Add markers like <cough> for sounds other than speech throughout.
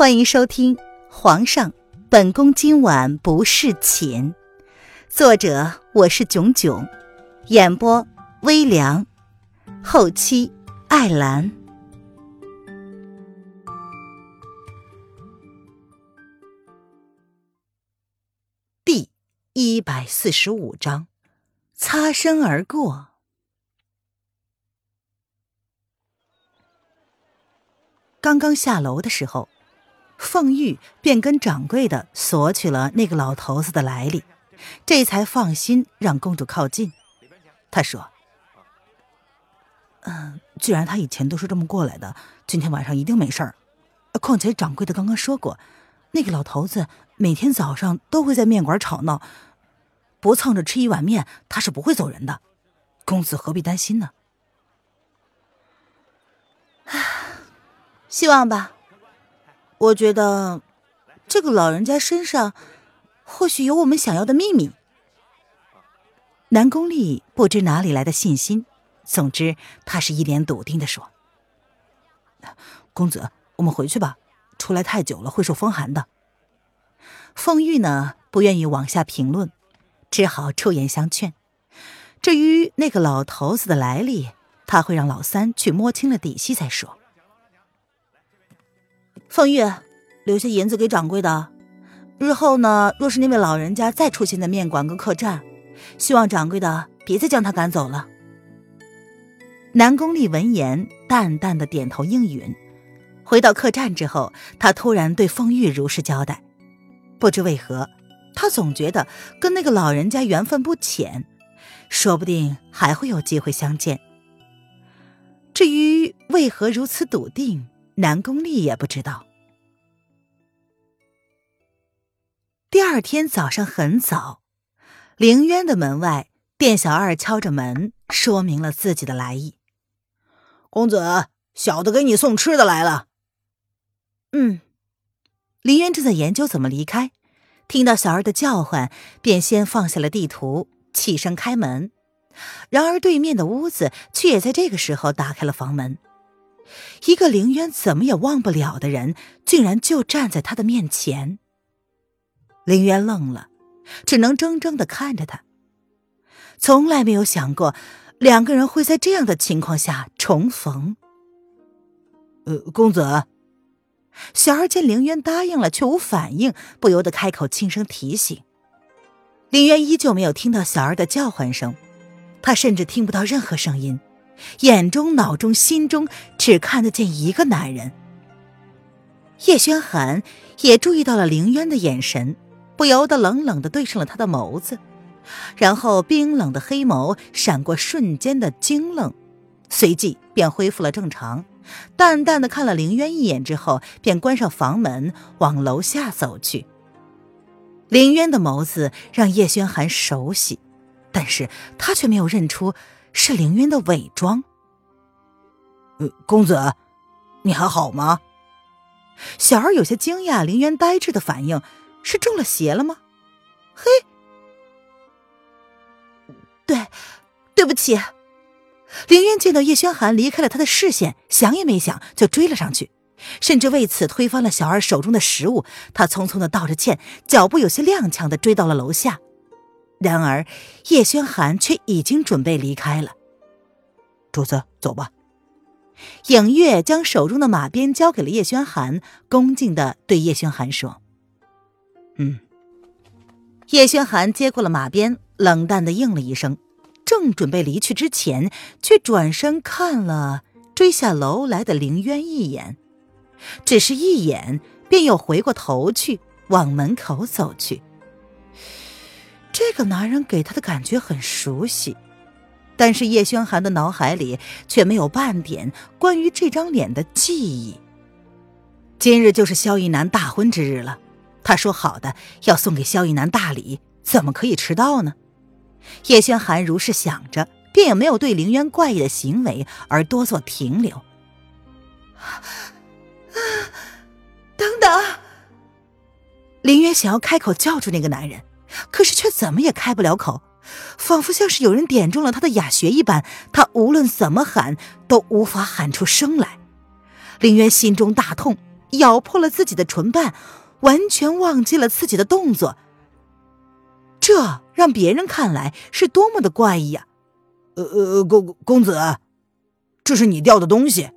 欢迎收听《皇上，本宫今晚不侍寝》，作者我是囧囧，演播微凉，后期艾兰。第一百四十五章，擦身而过。刚刚下楼的时候。凤玉便跟掌柜的索取了那个老头子的来历，这才放心让公主靠近。他说：“嗯，既然他以前都是这么过来的，今天晚上一定没事儿。况且掌柜的刚刚说过，那个老头子每天早上都会在面馆吵闹，不蹭着吃一碗面，他是不会走人的。公子何必担心呢？”唉，<sighs> 希望吧。我觉得，这个老人家身上或许有我们想要的秘密。南宫丽不知哪里来的信心，总之他是一脸笃定的说：“公子，我们回去吧，出来太久了会受风寒的。”凤玉呢，不愿意往下评论，只好出言相劝。至于那个老头子的来历，他会让老三去摸清了底细再说。凤玉，留下银子给掌柜的。日后呢，若是那位老人家再出现在面馆跟客栈，希望掌柜的别再将他赶走了。南宫丽闻言，淡淡的点头应允。回到客栈之后，他突然对凤玉如实交代。不知为何，他总觉得跟那个老人家缘分不浅，说不定还会有机会相见。至于为何如此笃定？南宫丽也不知道。第二天早上很早，凌渊的门外，店小二敲着门，说明了自己的来意。公子，小的给你送吃的来了。嗯，凌渊正在研究怎么离开，听到小二的叫唤，便先放下了地图，起身开门。然而对面的屋子却也在这个时候打开了房门。一个凌渊怎么也忘不了的人，竟然就站在他的面前。凌渊愣了，只能怔怔的看着他。从来没有想过，两个人会在这样的情况下重逢。呃，公子。小二见凌渊答应了，却无反应，不由得开口轻声提醒。凌渊依旧没有听到小二的叫唤声，他甚至听不到任何声音。眼中、脑中、心中只看得见一个男人。叶轩寒也注意到了凌渊的眼神，不由得冷冷的对上了他的眸子，然后冰冷的黑眸闪过瞬间的惊愣，随即便恢复了正常，淡淡的看了凌渊一眼之后，便关上房门往楼下走去。凌渊的眸子让叶轩寒熟悉，但是他却没有认出。是凌渊的伪装。呃，公子，你还好吗？小儿有些惊讶，凌渊呆滞的反应是中了邪了吗？嘿，对，对不起。凌渊见到叶轩寒离开了他的视线，想也没想就追了上去，甚至为此推翻了小二手中的食物。他匆匆的道着歉，脚步有些踉跄的追到了楼下。然而，叶轩寒却已经准备离开了。主子，走吧。影月将手中的马鞭交给了叶轩寒，恭敬的对叶轩寒说：“嗯。”叶轩寒接过了马鞭，冷淡的应了一声，正准备离去之前，却转身看了追下楼来的凌渊一眼，只是一眼，便又回过头去往门口走去。这个男人给他的感觉很熟悉，但是叶轩寒的脑海里却没有半点关于这张脸的记忆。今日就是萧逸南大婚之日了，他说好的要送给萧逸南大礼，怎么可以迟到呢？叶轩寒如是想着，便也没有对凌渊怪异的行为而多做停留。等等！凌渊想要开口叫住那个男人。可是却怎么也开不了口，仿佛像是有人点中了他的哑穴一般，他无论怎么喊都无法喊出声来。林渊心中大痛，咬破了自己的唇瓣，完全忘记了自己的动作。这让别人看来是多么的怪异呀！呃呃，公公子，这是你掉的东西。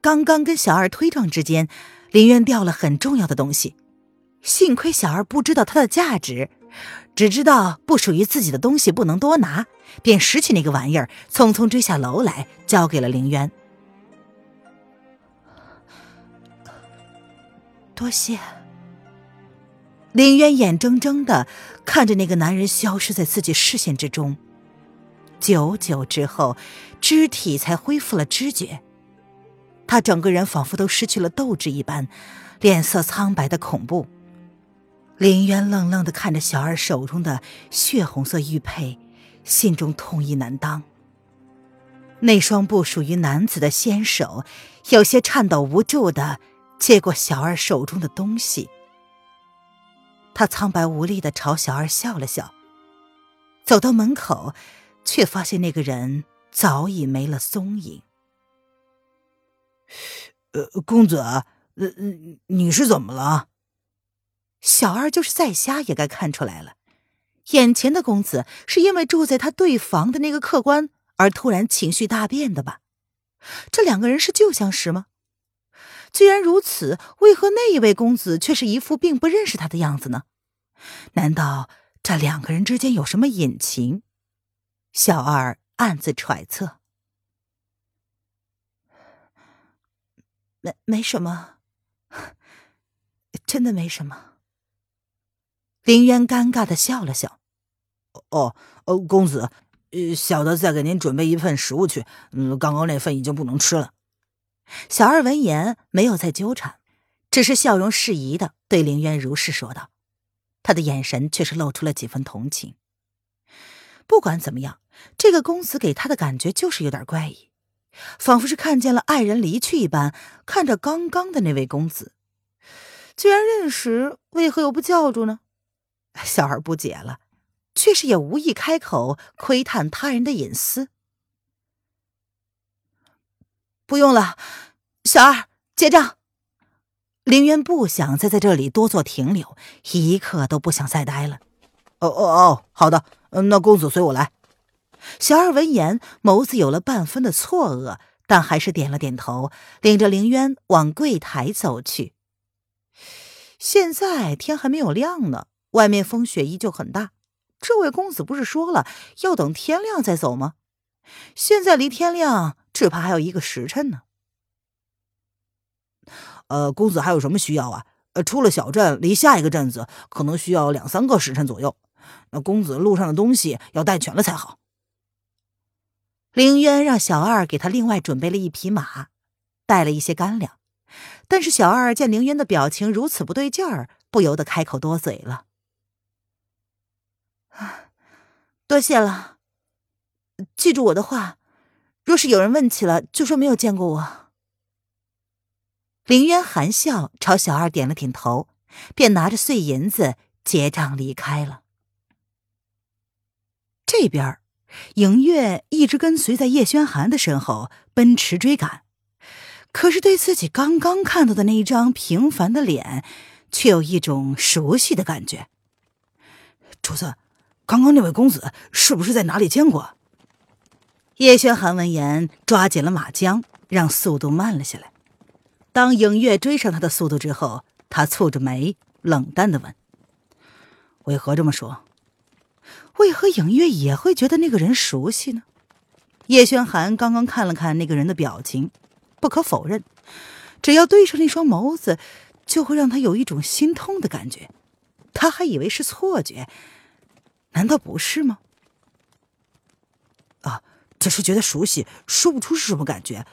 刚刚跟小二推撞之间，林渊掉了很重要的东西，幸亏小二不知道它的价值，只知道不属于自己的东西不能多拿，便拾起那个玩意儿，匆匆追下楼来，交给了林渊。多谢。林渊眼睁睁的看着那个男人消失在自己视线之中，久久之后，肢体才恢复了知觉。他整个人仿佛都失去了斗志一般，脸色苍白的恐怖。林渊愣愣的看着小二手中的血红色玉佩，心中痛意难当。那双不属于男子的纤手，有些颤抖无助的接过小二手中的东西。他苍白无力的朝小二笑了笑，走到门口，却发现那个人早已没了踪影。呃，公子，呃，你是怎么了？小二就是再瞎也该看出来了，眼前的公子是因为住在他对房的那个客官而突然情绪大变的吧？这两个人是旧相识吗？既然如此，为何那一位公子却是一副并不认识他的样子呢？难道这两个人之间有什么隐情？小二暗自揣测。没没什么，<laughs> 真的没什么。林渊尴尬的笑了笑。哦，哦，公子，小的再给您准备一份食物去。嗯，刚刚那份已经不能吃了。小二闻言没有再纠缠，只是笑容适宜的对林渊如是说道，他的眼神却是露出了几分同情。不管怎么样，这个公子给他的感觉就是有点怪异。仿佛是看见了爱人离去一般，看着刚刚的那位公子，既然认识，为何又不叫住呢？小二不解了，却是也无意开口窥探他人的隐私。不用了，小二结账。林渊不想再在这里多做停留，一刻都不想再待了。哦哦哦，好的，那公子随我来。小二闻言，眸子有了半分的错愕，但还是点了点头，领着凌渊往柜台走去。现在天还没有亮呢，外面风雪依旧很大。这位公子不是说了要等天亮再走吗？现在离天亮只怕还有一个时辰呢。呃，公子还有什么需要啊？呃，出了小镇，离下一个镇子可能需要两三个时辰左右。那公子路上的东西要带全了才好。凌渊让小二给他另外准备了一匹马，带了一些干粮。但是小二见凌渊的表情如此不对劲儿，不由得开口多嘴了：“ <sighs> 多谢了，记住我的话，若是有人问起了，就说没有见过我。”凌渊含笑朝小二点了点头，便拿着碎银子结账离开了。这边。影月一直跟随在叶轩寒的身后奔驰追赶，可是对自己刚刚看到的那一张平凡的脸，却有一种熟悉的感觉。主子，刚刚那位公子是不是在哪里见过？叶轩寒闻言抓紧了马缰，让速度慢了下来。当影月追上他的速度之后，他蹙着眉，冷淡的问：“为何这么说？”为何影月也会觉得那个人熟悉呢？叶轩寒刚刚看了看那个人的表情，不可否认，只要对上那双眸子，就会让他有一种心痛的感觉。他还以为是错觉，难道不是吗？啊，只是觉得熟悉，说不出是什么感觉。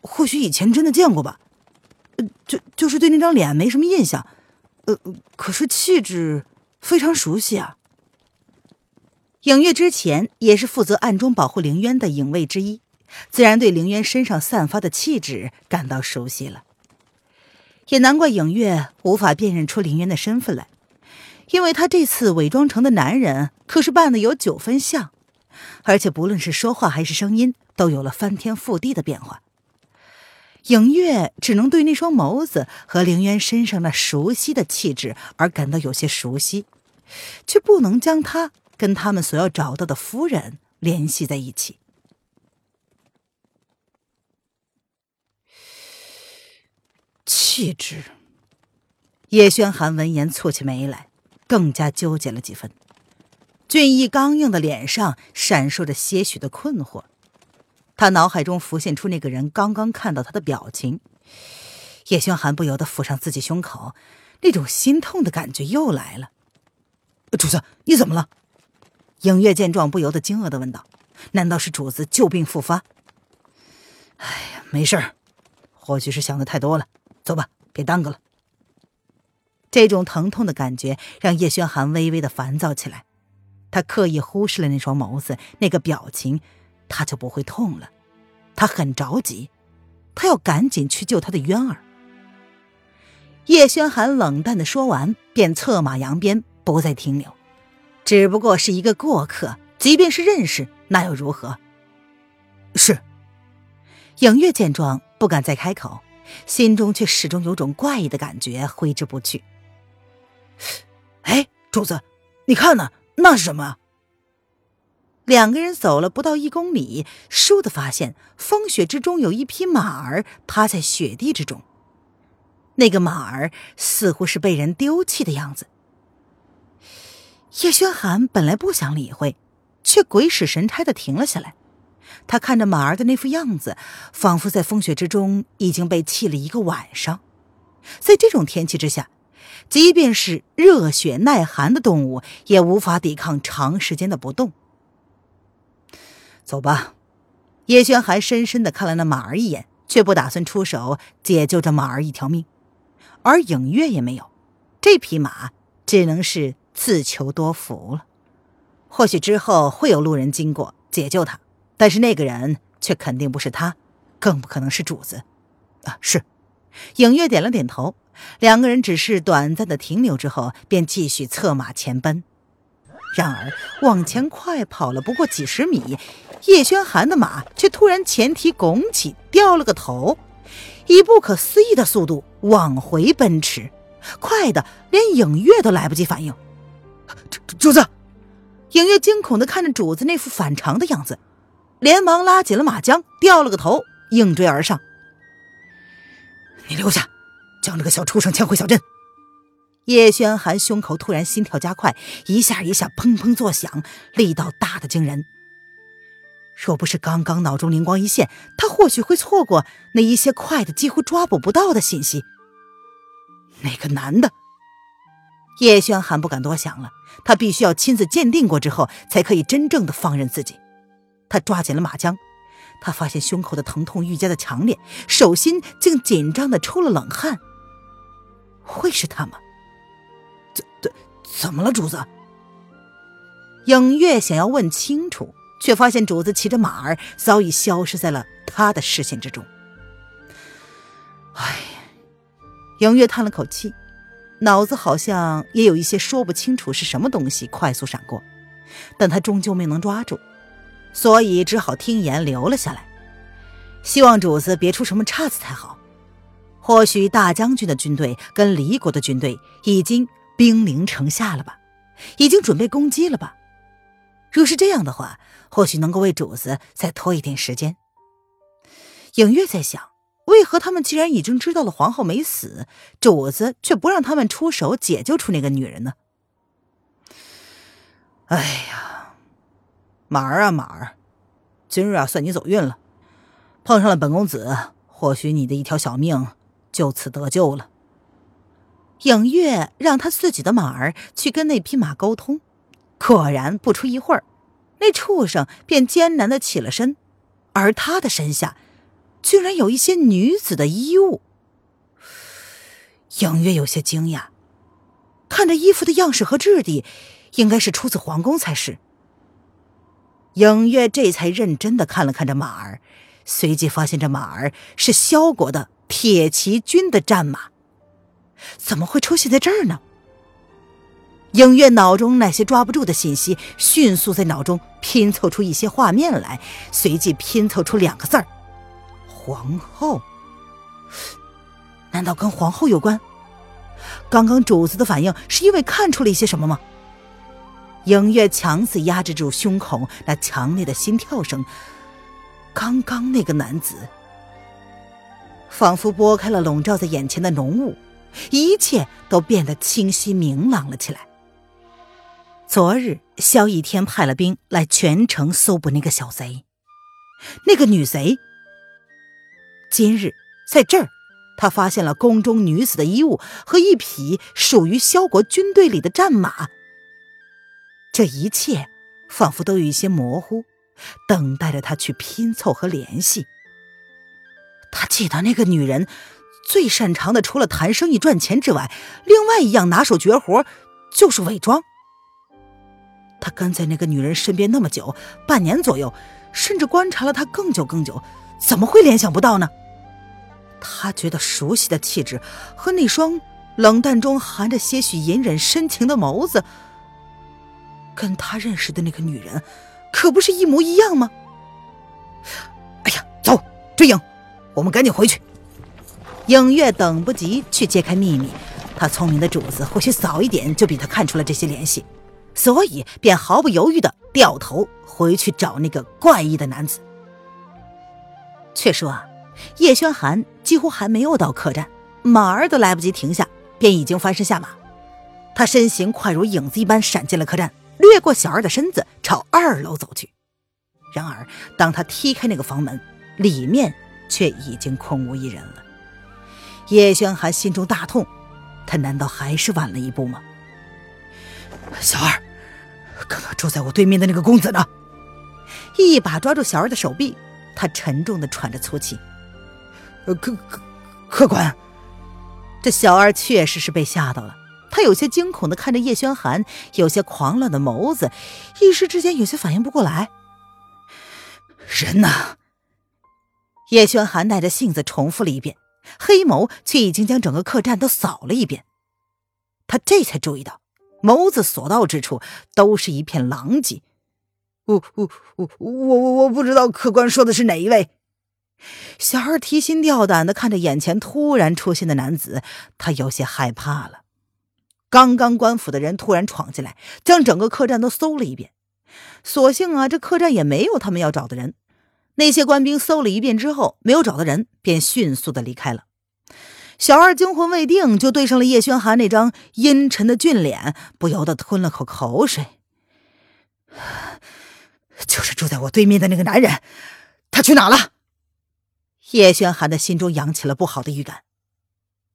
或许以前真的见过吧。呃，就就是对那张脸没什么印象。呃，可是气质非常熟悉啊。影月之前也是负责暗中保护凌渊的影卫之一，自然对凌渊身上散发的气质感到熟悉了。也难怪影月无法辨认出凌渊的身份来，因为他这次伪装成的男人可是扮的有九分像，而且不论是说话还是声音，都有了翻天覆地的变化。影月只能对那双眸子和凌渊身上那熟悉的气质而感到有些熟悉，却不能将他跟他们所要找到的夫人联系在一起。气质。叶轩寒闻言蹙起眉来，更加纠结了几分。俊逸刚硬的脸上闪烁着些许的困惑。他脑海中浮现出那个人刚刚看到他的表情，叶轩寒不由得抚上自己胸口，那种心痛的感觉又来了。主子，你怎么了？影月见状，不由得惊愕的问道：“难道是主子旧病复发？”哎呀，没事儿，或许是想的太多了。走吧，别耽搁了。这种疼痛的感觉让叶轩寒微微的烦躁起来，他刻意忽视了那双眸子，那个表情。他就不会痛了，他很着急，他要赶紧去救他的渊儿。叶轩寒冷淡的说完，便策马扬鞭，不再停留。只不过是一个过客，即便是认识，那又如何？是。影月见状，不敢再开口，心中却始终有种怪异的感觉挥之不去。哎，主子，你看呢？那是什么？两个人走了不到一公里，倏地发现风雪之中有一匹马儿趴在雪地之中。那个马儿似乎是被人丢弃的样子。叶轩寒本来不想理会，却鬼使神差的停了下来。他看着马儿的那副样子，仿佛在风雪之中已经被弃了一个晚上。在这种天气之下，即便是热血耐寒的动物，也无法抵抗长时间的不动。走吧，叶轩还深深的看了那马儿一眼，却不打算出手解救这马儿一条命，而影月也没有，这匹马只能是自求多福了。或许之后会有路人经过解救他，但是那个人却肯定不是他，更不可能是主子。啊，是。影月点了点头，两个人只是短暂的停留之后，便继续策马前奔。然而往前快跑了不过几十米。叶轩寒的马却突然前蹄拱起，掉了个头，以不可思议的速度往回奔驰，快的连影月都来不及反应。主主子，影月惊恐的看着主子那副反常的样子，连忙拉紧了马缰，掉了个头，应追而上。你留下，将这个小畜生牵回小镇。叶轩寒胸口突然心跳加快，一下一下砰砰作响，力道大的惊人。若不是刚刚脑中灵光一现，他或许会错过那一些快的几乎抓捕不到的信息。那个男的，叶轩寒不敢多想了，他必须要亲自鉴定过之后，才可以真正的放任自己。他抓紧了马缰，他发现胸口的疼痛愈加的强烈，手心竟紧张的出了冷汗。会是他吗？怎怎怎么了，主子？影月想要问清楚。却发现主子骑着马儿早已消失在了他的视线之中。唉，影月叹了口气，脑子好像也有一些说不清楚是什么东西快速闪过，但他终究没能抓住，所以只好听言留了下来，希望主子别出什么岔子才好。或许大将军的军队跟离国的军队已经兵临城下了吧，已经准备攻击了吧。若是这样的话，或许能够为主子再拖一点时间。影月在想，为何他们既然已经知道了皇后没死，主子却不让他们出手解救出那个女人呢？哎呀，马儿啊马儿，今日啊算你走运了，碰上了本公子，或许你的一条小命就此得救了。影月让他自己的马儿去跟那匹马沟通。果然，不出一会儿，那畜生便艰难的起了身，而他的身下，居然有一些女子的衣物。影月有些惊讶，看着衣服的样式和质地，应该是出自皇宫才是。影月这才认真的看了看这马儿，随即发现这马儿是萧国的铁骑军的战马，怎么会出现在这儿呢？影月脑中那些抓不住的信息，迅速在脑中拼凑出一些画面来，随即拼凑出两个字儿：皇后。难道跟皇后有关？刚刚主子的反应是因为看出了一些什么吗？影月强自压制住胸口那强烈的心跳声。刚刚那个男子，仿佛拨开了笼罩在眼前的浓雾，一切都变得清晰明朗了起来。昨日萧逸天派了兵来全城搜捕那个小贼，那个女贼。今日在这儿。他发现了宫中女子的衣物和一匹属于萧国军队里的战马。这一切仿佛都有一些模糊，等待着他去拼凑和联系。他记得那个女人最擅长的，除了谈生意赚钱之外，另外一样拿手绝活就是伪装。他跟在那个女人身边那么久，半年左右，甚至观察了她更久更久，怎么会联想不到呢？他觉得熟悉的气质和那双冷淡中含着些许隐忍深情的眸子，跟他认识的那个女人可不是一模一样吗？哎呀，走，追影，我们赶紧回去。影月等不及去揭开秘密，他聪明的主子或许早一点就比他看出了这些联系，所以便毫不犹豫的掉头回去找那个怪异的男子。却说啊。叶轩寒几乎还没有到客栈，马儿都来不及停下，便已经翻身下马。他身形快如影子一般闪进了客栈，掠过小二的身子，朝二楼走去。然而，当他踢开那个房门，里面却已经空无一人了。叶轩寒心中大痛，他难道还是晚了一步吗？小二，刚刚住在我对面的那个公子呢？一把抓住小二的手臂，他沉重的喘着粗气。客客客官，这小二确实是被吓到了。他有些惊恐的看着叶轩寒，有些狂乱的眸子，一时之间有些反应不过来。人呢？叶轩寒耐着性子重复了一遍，黑眸却已经将整个客栈都扫了一遍。他这才注意到，眸子所到之处都是一片狼藉。我我我我我我不知道客官说的是哪一位。小二提心吊胆的看着眼前突然出现的男子，他有些害怕了。刚刚官府的人突然闯进来，将整个客栈都搜了一遍。所幸啊，这客栈也没有他们要找的人。那些官兵搜了一遍之后，没有找到人，便迅速的离开了。小二惊魂未定，就对上了叶轩寒那张阴沉的俊脸，不由得吞了口口水。就是住在我对面的那个男人，他去哪了？叶轩寒的心中扬起了不好的预感。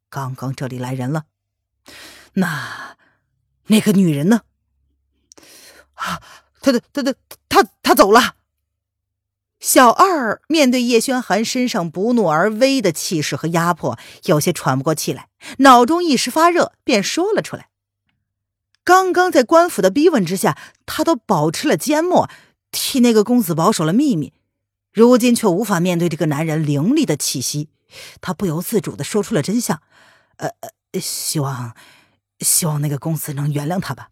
刚刚这里来人了，那那个女人呢？啊，他的他的他他走了。小二面对叶轩寒身上不怒而威的气势和压迫，有些喘不过气来，脑中一时发热，便说了出来。刚刚在官府的逼问之下，他都保持了缄默，替那个公子保守了秘密。如今却无法面对这个男人凌厉的气息，他不由自主的说出了真相。呃呃，希望，希望那个公子能原谅他吧。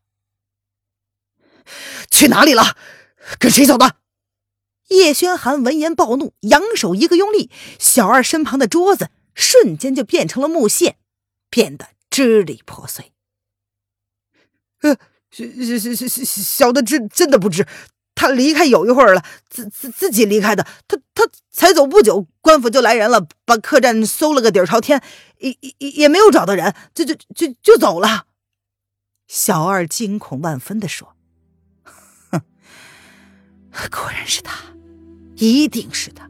去哪里了？跟谁走的？叶轩寒闻言暴怒，扬手一个用力，小二身旁的桌子瞬间就变成了木屑，变得支离破碎。呃，小小小小小的真真的不知。他离开有一会儿了，自自自己离开的。他他才走不久，官府就来人了，把客栈搜了个底儿朝天，也也也没有找到人，就就就就走了。小二惊恐万分的说：“ <laughs> 哼，果然是他，一定是他。”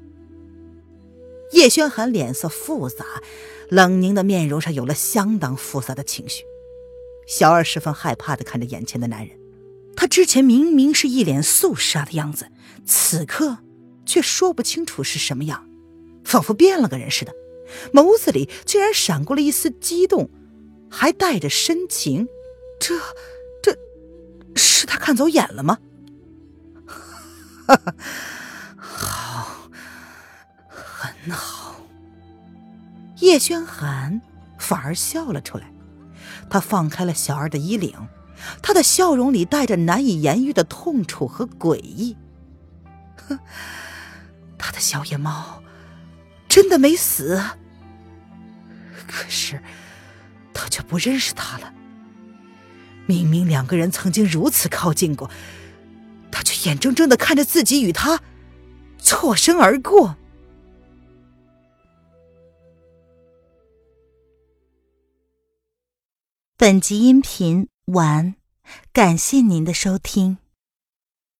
叶轩寒脸色复杂，冷凝的面容上有了相当复杂的情绪。小二十分害怕的看着眼前的男人。他之前明明是一脸肃杀的样子，此刻却说不清楚是什么样，仿佛变了个人似的，眸子里竟然闪过了一丝激动，还带着深情。这，这，是他看走眼了吗？哈哈，那好。叶轩寒反而笑了出来，他放开了小二的衣领，他的笑容里带着难以言喻的痛楚和诡异。哼。他的小野猫真的没死。可是他却不认识他了。明明两个人曾经如此靠近过，他却眼睁睁的看着自己与他错身而过。本集音频完感谢您的收听。